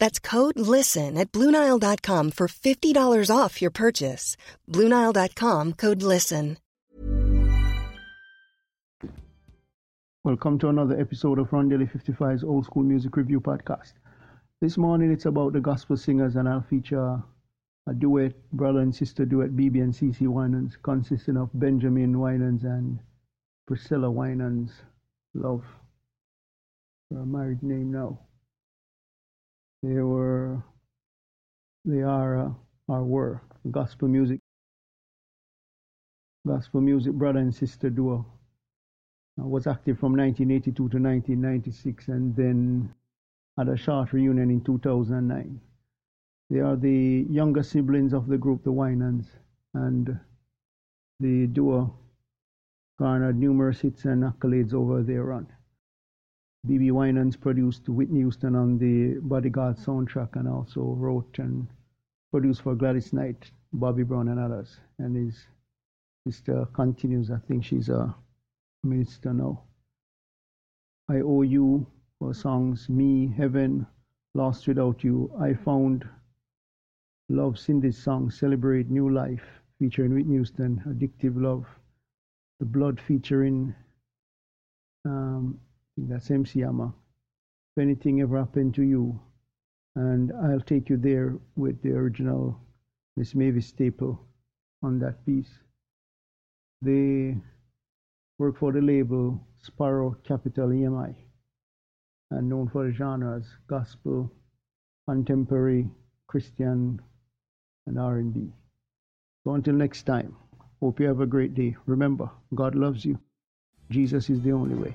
That's code LISTEN at Bluenile.com for $50 off your purchase. Bluenile.com code LISTEN. Welcome to another episode of Daily 55's Old School Music Review Podcast. This morning it's about the gospel singers, and I'll feature a duet, brother and sister duet, Bebe and Cece Winans, consisting of Benjamin Winans and Priscilla Winans. Love. Her married name now. They were, they are, uh, or were, gospel music, gospel music brother and sister duo. I was active from 1982 to 1996 and then had a short reunion in 2009. They are the younger siblings of the group, the Winans, and the duo garnered numerous hits and accolades over their run. Bebe Winans produced Whitney Houston on the Bodyguard soundtrack and also wrote and produced for Gladys Knight, Bobby Brown, and others. And his sister continues. I think she's a minister now. I Owe You for songs Me, Heaven, Lost Without You. I Found Love Cindy's song Celebrate New Life featuring Whitney Houston, Addictive Love. The Blood featuring um, that's MC Hammer. If anything ever happened to you, and I'll take you there with the original Miss Mavis Staple on that piece. They work for the label Sparrow Capitol EMI and known for the genres gospel, contemporary, Christian, and R&B. So until next time, hope you have a great day. Remember, God loves you. Jesus is the only way.